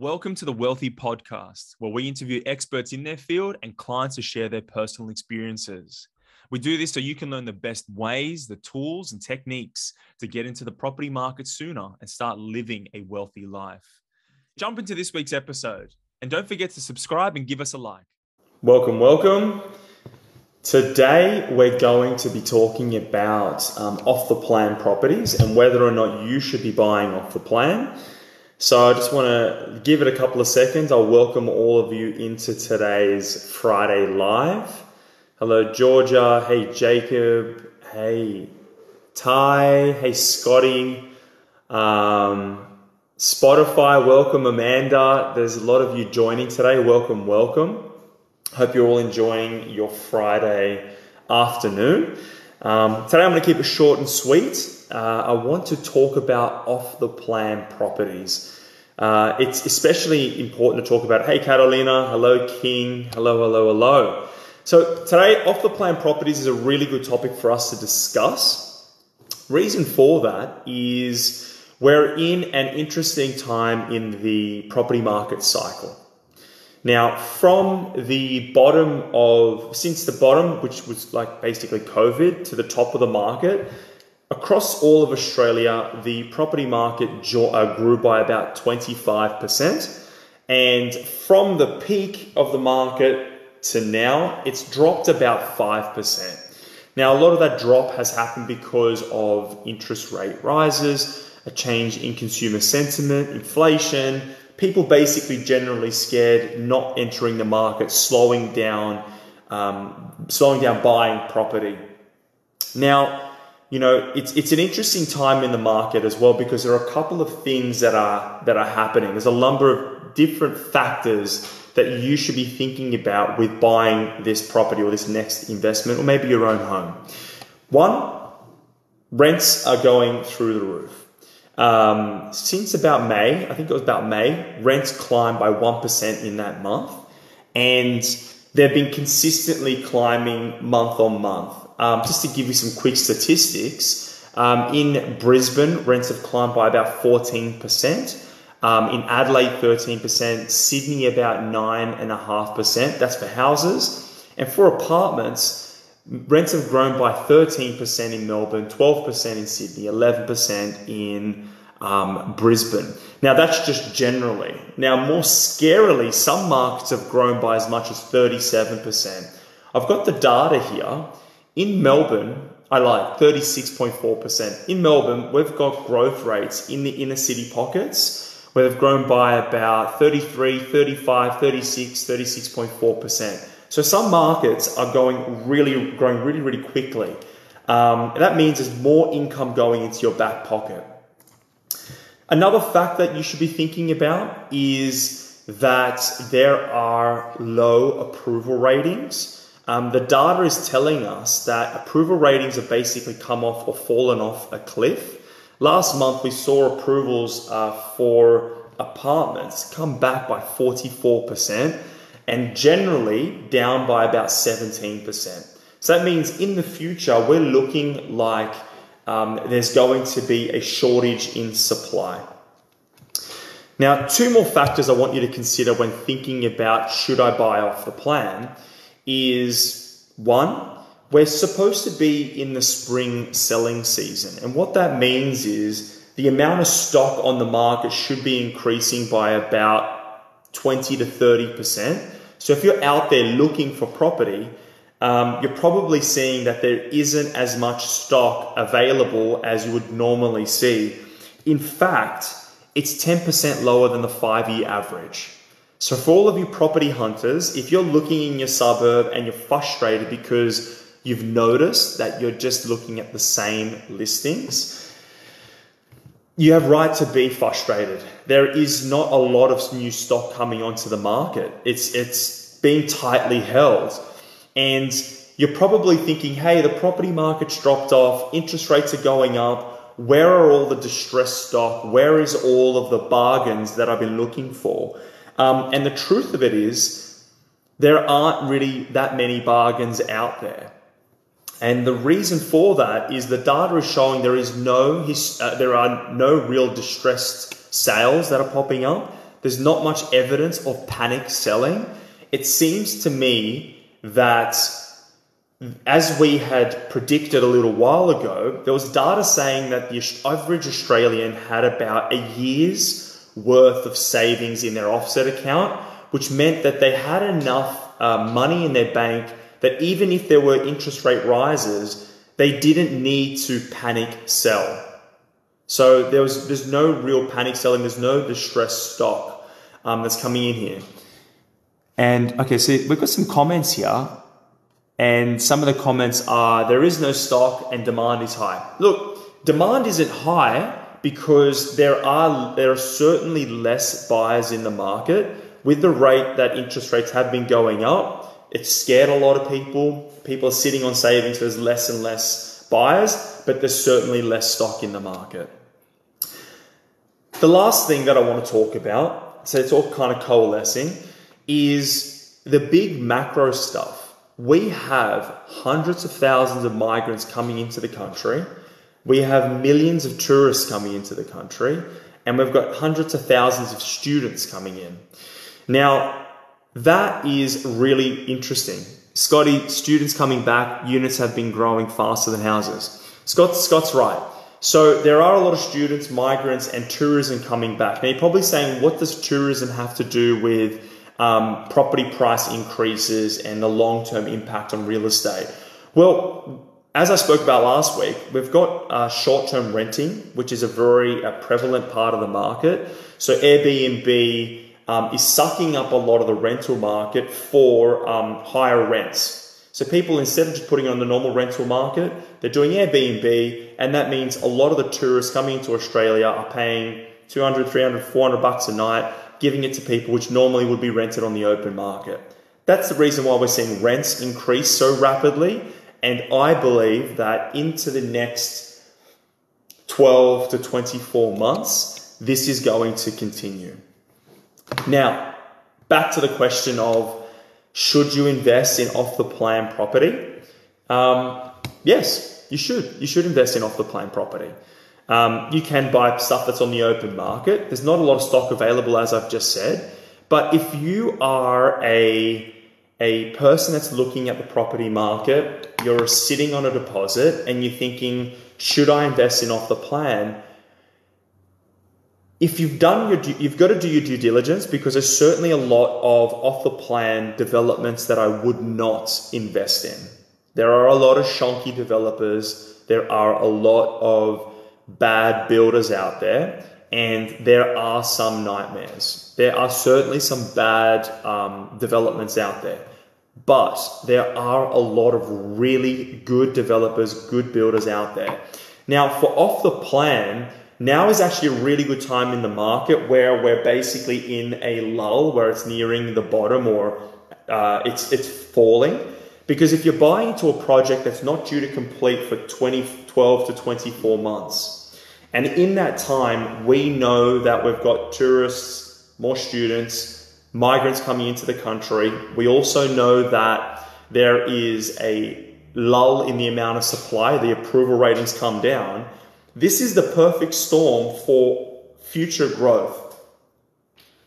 Welcome to the Wealthi Podcast, where we interview experts in their field and clients to share their personal experiences. We do this so you can learn the best ways, the tools, and techniques to get into the property market sooner and start living a wealthy life. Jump into this week's episode and don't forget to subscribe and give us a like. Welcome, welcome. Today, we're going to be talking about um, off the plan properties and whether or not you should be buying off the plan. So I just want to give it a couple of seconds. I'll welcome all of you into today's Friday live. Hello, Georgia. Hey, Jacob. Hey, Ty. Hey, Scotty. Um, Spotify, welcome, Amanda. There's a lot of you joining today. Welcome, welcome. Hope you're all enjoying your Friday afternoon. Um, today I'm going to keep it short and sweet uh, I want to talk about off the plan properties. Uh, it's especially important to talk about, hey Catalina, hello King, hello, hello, hello. So today, off the plan properties is a really good topic for us to discuss. Reason for that is we're in an interesting time in the property market cycle. Now, from the bottom of, since the bottom, which was like basically COVID, to the top of the market, Across all of Australia, the property market uh, grew by about 25%. And from the peak of the market to now, it's dropped about 5%. Now, a lot of that drop has happened because of interest rate rises, a change in consumer sentiment, inflation, people basically generally scared not entering the market, slowing down, um, slowing down buying property. Now, you know, it's it's an interesting time in the market as well because there are a couple of things that are that are happening. There's a number of different factors that you should be thinking about with buying this property or this next investment or maybe your own home. One, rents are going through the roof. Um, since about May, I think it was about May, rents climbed by 1% in that month. And they've been consistently climbing month on month. Um, just to give you some quick statistics, um, in Brisbane, rents have climbed by about 14%. Um, in Adelaide, 13%. Sydney, about 9.5%. That's for houses. And for apartments, rents have grown by 13% in Melbourne, 12% in Sydney, 11% in um, Brisbane. Now, that's just generally. Now, more scarily, some markets have grown by as much as 37%. I've got the data here. In Melbourne, I like 36.4%. In Melbourne, we've got growth rates in the inner city pockets where they've grown by about 33, 35, 36, 36.4%. So some markets are going really, growing really, really quickly. Um, that means there's more income going into your back pocket. Another fact that you should be thinking about is that there are low approval ratings. Um, the data is telling us that approval ratings have basically come off or fallen off a cliff. Last month, we saw approvals uh, for apartments come back by 44% and generally down by about 17%. So that means in the future, we're looking like um, there's going to be a shortage in supply. Now, two more factors I want you to consider when thinking about should I buy off the plan is one, we're supposed to be in the spring selling season. And what that means is the amount of stock on the market should be increasing by about 20 to 30%. So if you're out there looking for property, um, you're probably seeing that there isn't as much stock available as you would normally see. In fact, it's 10% lower than the five year average. So, for all of you property hunters, if you're looking in your suburb and you're frustrated because you've noticed that you're just looking at the same listings, you have right to be frustrated. There is not a lot of new stock coming onto the market. It's it's being tightly held. And you're probably thinking, hey, the property market's dropped off, interest rates are going up. Where are all the distressed stock? Where is all of the bargains that I've been looking for? Um, and the truth of it is, there aren't really that many bargains out there. And the reason for that is the data is showing there is no uh, there are no real distressed sales that are popping up. There's not much evidence of panic selling. It seems to me that as we had predicted a little while ago, there was data saying that the average Australian had about a year's worth of savings in their offset account, which meant that they had enough uh, money in their bank that even if there were interest rate rises, they didn't need to panic sell. So there was there's no real panic selling. There's no distressed stock um, that's coming in here. And okay, so we've got some comments here, and some of the comments are there is no stock and demand is high. Look, demand isn't high because there are there are certainly less buyers in the market with the rate that interest rates have been going up. It's scared a lot of people. People are sitting on savings. There's less and less buyers, but there's certainly less stock in the market. The last thing that I want to talk about, so it's all kind of coalescing, is the big macro stuff. We have hundreds of thousands of migrants coming into the country. We have millions of tourists coming into the country, and we've got hundreds of thousands of students coming in. Now, that is really interesting. Scotty, students coming back, units have been growing faster than houses. Scott, Scott's right. So there are a lot of students, migrants, and tourism coming back. Now you're probably saying, what does tourism have to do with um, property price increases and the long-term impact on real estate? Well, as I spoke about last week, we've got uh, short-term renting, which is a very uh, prevalent part of the market. So Airbnb um, is sucking up a lot of the rental market for um, higher rents. So people, instead of just putting on the normal rental market, they're doing Airbnb, and that means a lot of the tourists coming into Australia are paying 200, 300, 400 bucks a night, giving it to people which normally would be rented on the open market. That's the reason why we're seeing rents increase so rapidly, and I believe that into the next 12 to 24 months, this is going to continue. Now, back to the question of should you invest in off the plan property? Um, yes, you should. You should invest in off the plan property. Um, you can buy stuff that's on the open market. There's not a lot of stock available, as I've just said. But if you are a a person that's looking at the property market, you're sitting on a deposit and you're thinking, should I invest in off the plan? if you've done your you've got to do your due diligence because there's certainly a lot of off the plan developments that I would not invest in. There are a lot of shonky developers. There are a lot of bad builders out there, and there are some nightmares. There are certainly some bad um, developments out there, but there are a lot of really good developers, good builders out there. Now, for off the plan, now is actually a really good time in the market where we're basically in a lull where it's nearing the bottom or uh, it's it's falling. Because if you're buying into a project that's not due to complete for 20, 12 to 24 months, and in that time, we know that we've got tourists, more students, migrants coming into the country. We also know that there is a lull in the amount of supply, the approval ratings come down. This is the perfect storm for future growth.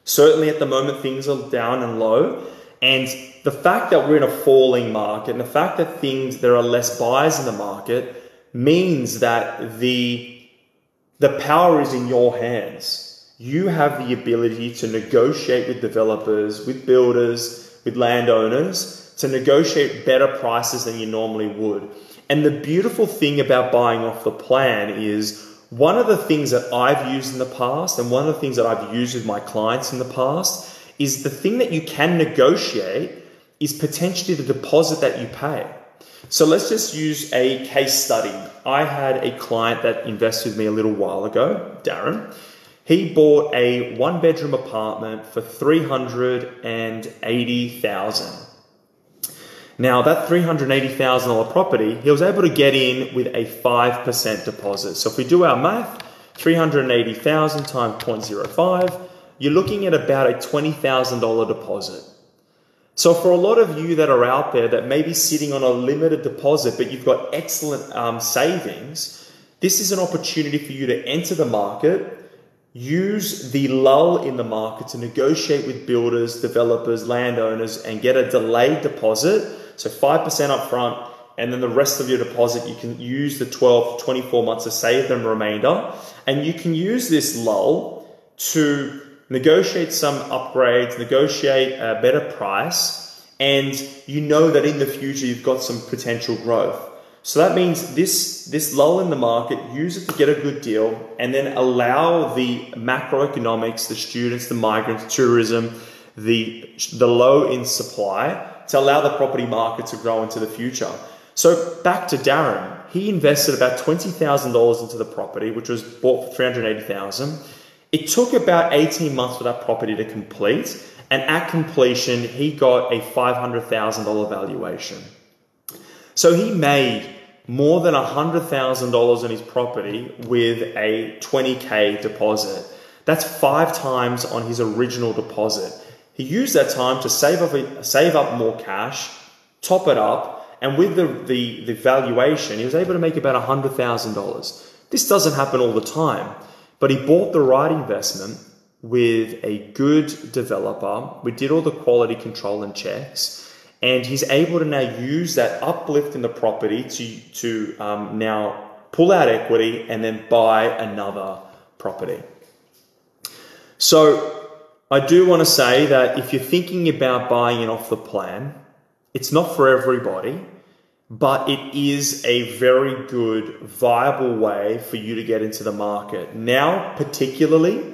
Certainly at the moment, things are down and low. And the fact that we're in a falling market and the fact that things, there are less buyers in the market means that the, the power is in your hands. You have the ability to negotiate with developers, with builders, with landowners to negotiate better prices than you normally would. And the beautiful thing about buying off the plan is one of the things that I've used in the past, and one of the things that I've used with my clients in the past, is the thing that you can negotiate is potentially the deposit that you pay. So let's just use a case study. I had a client that invested with me a little while ago, Darren. He bought a one bedroom apartment for 380,000. Now, that $380,000 property, he was able to get in with a 5% deposit. So if we do our math, 380,000 times 0.05, you're looking at about a $20,000 deposit. So for a lot of you that are out there that may be sitting on a limited deposit, but you've got excellent um, savings, this is an opportunity for you to enter the market, use the lull in the market to negotiate with builders, developers, landowners, and get a delayed deposit. So 5% up front, and then the rest of your deposit, you can use the 12 to 24 months to save them remainder. And you can use this lull to negotiate some upgrades, negotiate a better price, and you know that in the future you've got some potential growth. So that means this, this lull in the market, use it to get a good deal and then allow the macroeconomics, the students, the migrants, tourism, the, the low in supply to allow the property market to grow into the future. So back to Darren, he invested about $20,000 into the property, which was bought for 380,000. It took about 18 months for that property to complete. And at completion, he got a $500,000 valuation. So he made more than $100,000 on his property with a 20K deposit. That's five times on his original deposit. He used that time to save up, save up more cash, top it up, and with the, the, the valuation, he was able to make about $100,000. This doesn't happen all the time, but he bought the right investment with a good developer. We did all the quality control and checks and he's able to now use that uplift in the property to to um, now pull out equity and then buy another property. So I do want to say that if you're thinking about buying it off the plan, it's not for everybody, but it is a very good, viable way for you to get into the market. Now, particularly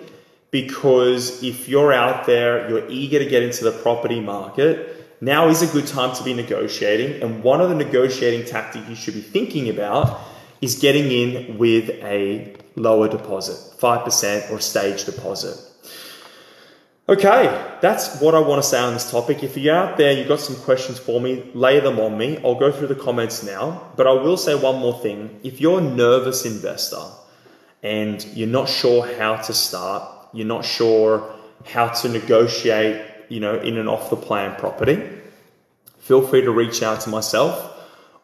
because if you're out there, you're eager to get into the property market, now is a good time to be negotiating. And one of the negotiating tactics you should be thinking about is getting in with a lower deposit, 5% or stage deposit. Okay, that's what I want to say on this topic. If you're out there, you've got some questions for me, lay them on me. I'll go through the comments now. But I will say one more thing. If you're a nervous investor and you're not sure how to start, you're not sure how to negotiate you know, in an off the plan property, feel free to reach out to myself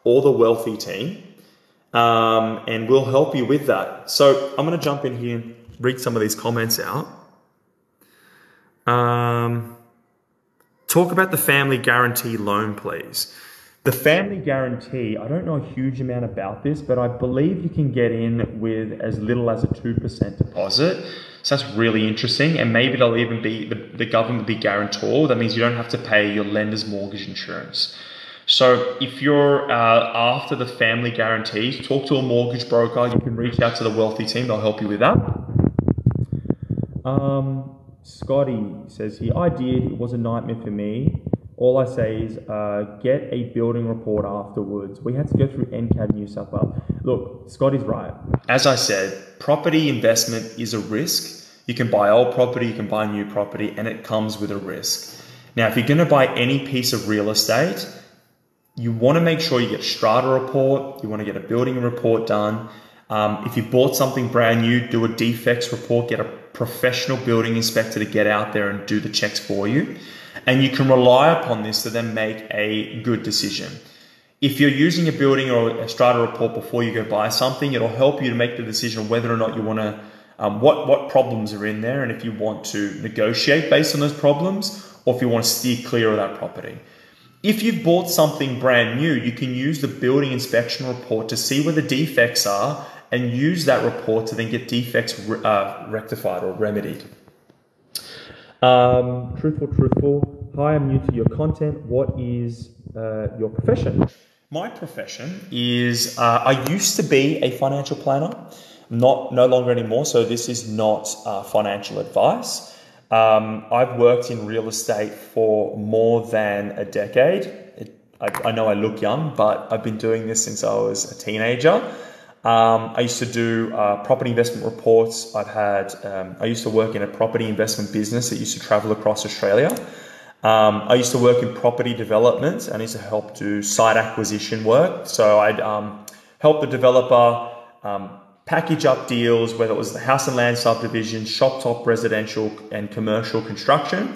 or the Wealthi team, um, and we'll help you with that. So I'm going to jump in here and read some of these comments out. Um, talk about the family guarantee loan, please. The family guarantee, I don't know a huge amount about this, but I believe you can get in with as little as a 2% deposit. So that's really interesting. And maybe they'll even be, the, the government will be guarantor. That means you don't have to pay your lender's mortgage insurance. So if you're uh, after the family guarantees, talk to a mortgage broker. You can reach out to the Wealthi team. They'll help you with that. Um, Scotty says here, I did. It was a nightmare for me. All I say is uh, get a building report afterwards. We had to go through NCAT New South Wales. Look, Scott is right. As I said, property investment is a risk. You can buy old property, you can buy new property, and it comes with a risk. Now, if you're going to buy any piece of real estate, you want to make sure you get strata report, you want to get a building report done. Um, if you bought something brand new, do a defects report, get a professional building inspector to get out there and do the checks for you. And you can rely upon this to then make a good decision. If you're using a building or a strata report before you go buy something, it'll help you to make the decision whether or not you want to, um, what, what problems are in there, and if you want to negotiate based on those problems, or if you want to steer clear of that property. If you've bought something brand new, you can use the building inspection report to see where the defects are and use that report to then get defects uh, rectified or remedied. Um, truthful, truthful. Hi, I'm new to your content. What is uh, your profession? My profession is uh, I used to be a financial planner, not no longer anymore. So this is not uh, financial advice. Um, I've worked in real estate for more than a decade. It, I, I know I look young, but I've been doing this since I was a teenager. Um, I used to do uh, property investment reports. I've had, um, I used to work in a property investment business that used to travel across Australia. Um, I used to work in property development and I used to help do site acquisition work. So I'd um, help the developer um, package up deals, whether it was the house and land subdivision, shop top residential and commercial construction,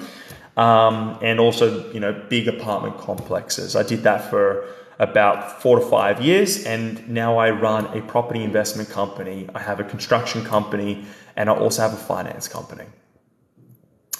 um, and also, you know, big apartment complexes. I did that for about four to five years, and now I run a property investment company. I have a construction company, and I also have a finance company.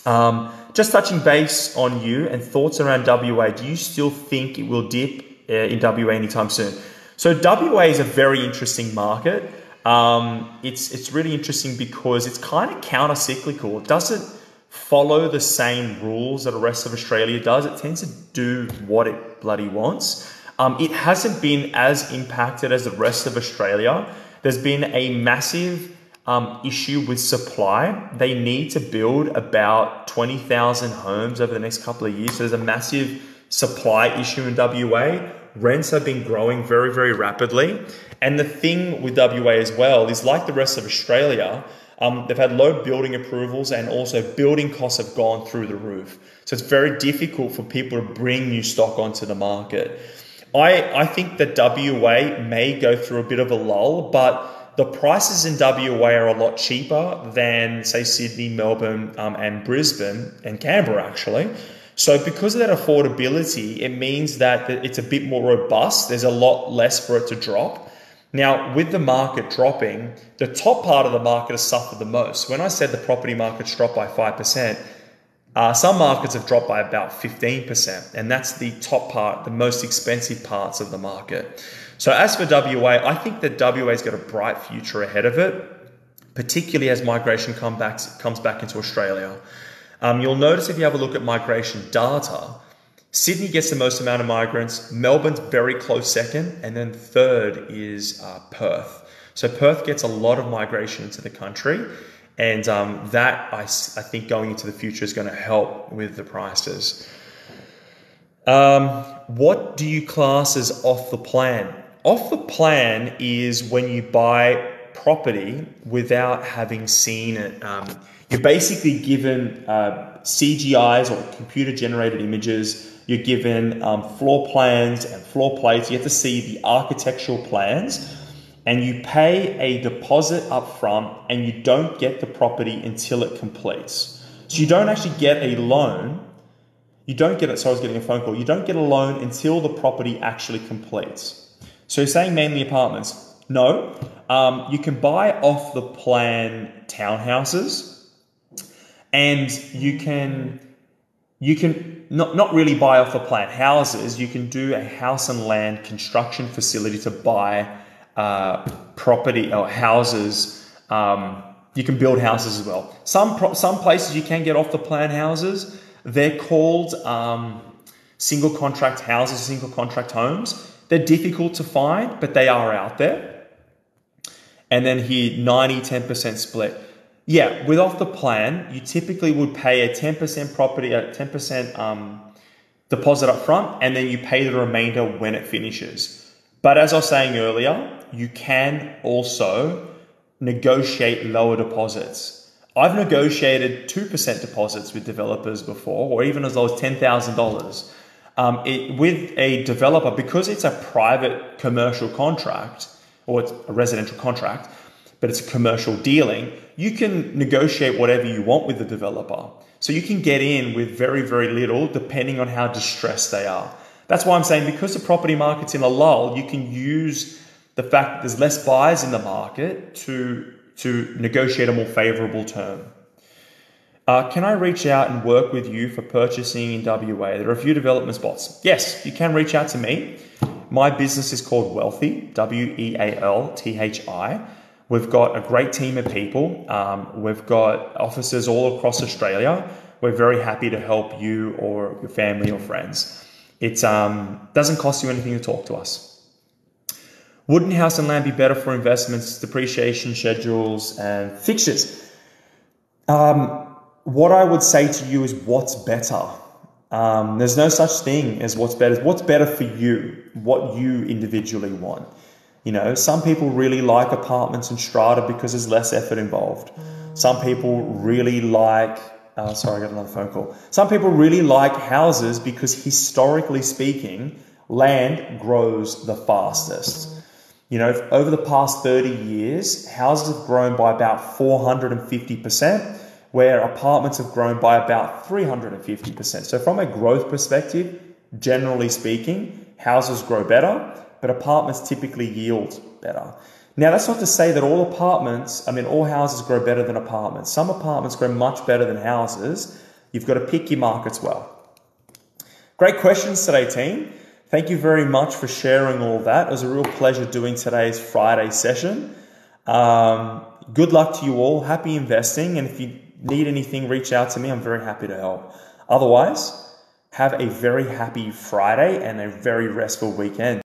Um, just touching base on you and thoughts around WA. Do you still think it will dip uh, in WA anytime soon? So WA is a very interesting market. Um, it's it's really interesting because it's kind of counter cyclical. It doesn't follow the same rules that the rest of Australia does. It tends to do what it bloody wants. Um, it hasn't been as impacted as the rest of Australia. There's been a massive um, issue with supply. They need to build about 20,000 homes over the next couple of years. So there's a massive supply issue in WA. Rents have been growing very, very rapidly. And the thing with WA as well is like the rest of Australia, um, they've had low building approvals and also building costs have gone through the roof. So it's very difficult for people to bring new stock onto the market. I, I think that WA may go through a bit of a lull, but the prices in WA are a lot cheaper than, say, Sydney, Melbourne, um, and Brisbane and Canberra, actually. So, because of that affordability, it means that it's a bit more robust. There's a lot less for it to drop. Now, with the market dropping, the top part of the market has suffered the most. When I said the property market's dropped by 5%, uh, some markets have dropped by about 15%, and that's the top part, the most expensive parts of the market. So, as for WA, I think that WA's got a bright future ahead of it, particularly as migration come back, comes back into Australia. Um, you'll notice if you have a look at migration data, Sydney gets the most amount of migrants, Melbourne's very close second, and then third is uh, Perth. So, Perth gets a lot of migration into the country. And um, that, I, I think, going into the future is going to help with the prices. Um, what do you class as off the plan? Off the plan is when you buy property without having seen it. Um, you're basically given uh, CGIs or computer generated images. You're given um, floor plans and floor plates. You have to see the architectural plans and you pay a deposit up front and you don't get the property until it completes. So you don't actually get a loan. You don't get it. So I was getting a phone call. You don't get a loan until the property actually completes. So you're saying mainly apartments. No, um, you can buy off the plan townhouses, and you can you can not not really buy off the plan houses. You can do a house and land construction facility to buy uh, property or houses. Um, you can build houses as well. Some pro- some places you can get off the plan houses. They're called um, single contract houses, single contract homes. They're difficult to find, but they are out there. And then here, 90 10% split. Yeah, with off the plan, you typically would pay a 10% property, a 10% um, deposit up front, and then you pay the remainder when it finishes. But as I was saying earlier, you can also negotiate lower deposits. I've negotiated 2% deposits with developers before, or even as low as $10,000. Um, it, with a developer, because it's a private commercial contract, or it's a residential contract, but it's a commercial dealing, you can negotiate whatever you want with the developer. So you can get in with very, very little depending on how distressed they are. That's why I'm saying because the property market's in a lull, you can use the fact that there's less buyers in the market to, to negotiate a more favorable term. Uh, can I reach out and work with you for purchasing in WA? There are a few development spots. Yes, you can reach out to me. My business is called Wealthi, W E A L T H I. We've got a great team of people. Um, we've got offices all across Australia. We're very happy to help you or your family or friends. It um, doesn't cost you anything to talk to us. Wouldn't house and land be better for investments, depreciation schedules, and fixtures? Um, what I would say to you is what's better. Um, there's no such thing as what's better. What's better for you? What you individually want. You know, some people really like apartments and strata because there's less effort involved. Some people really like. Uh, sorry, I got another phone call. Some people really like houses because historically speaking, land grows the fastest. You know, over the past 30 years, houses have grown by about 450%, where apartments have grown by about 350%. So, from a growth perspective, generally speaking, houses grow better, but apartments typically yield better. Now, that's not to say that all apartments, I mean, all houses grow better than apartments. Some apartments grow much better than houses. You've got to pick your markets well. Great questions today, team. Thank you very much for sharing all that. It was a real pleasure doing today's Friday session. Um, good luck to you all. Happy investing. And if you need anything, reach out to me. I'm very happy to help. Otherwise, have a very happy Friday and a very restful weekend.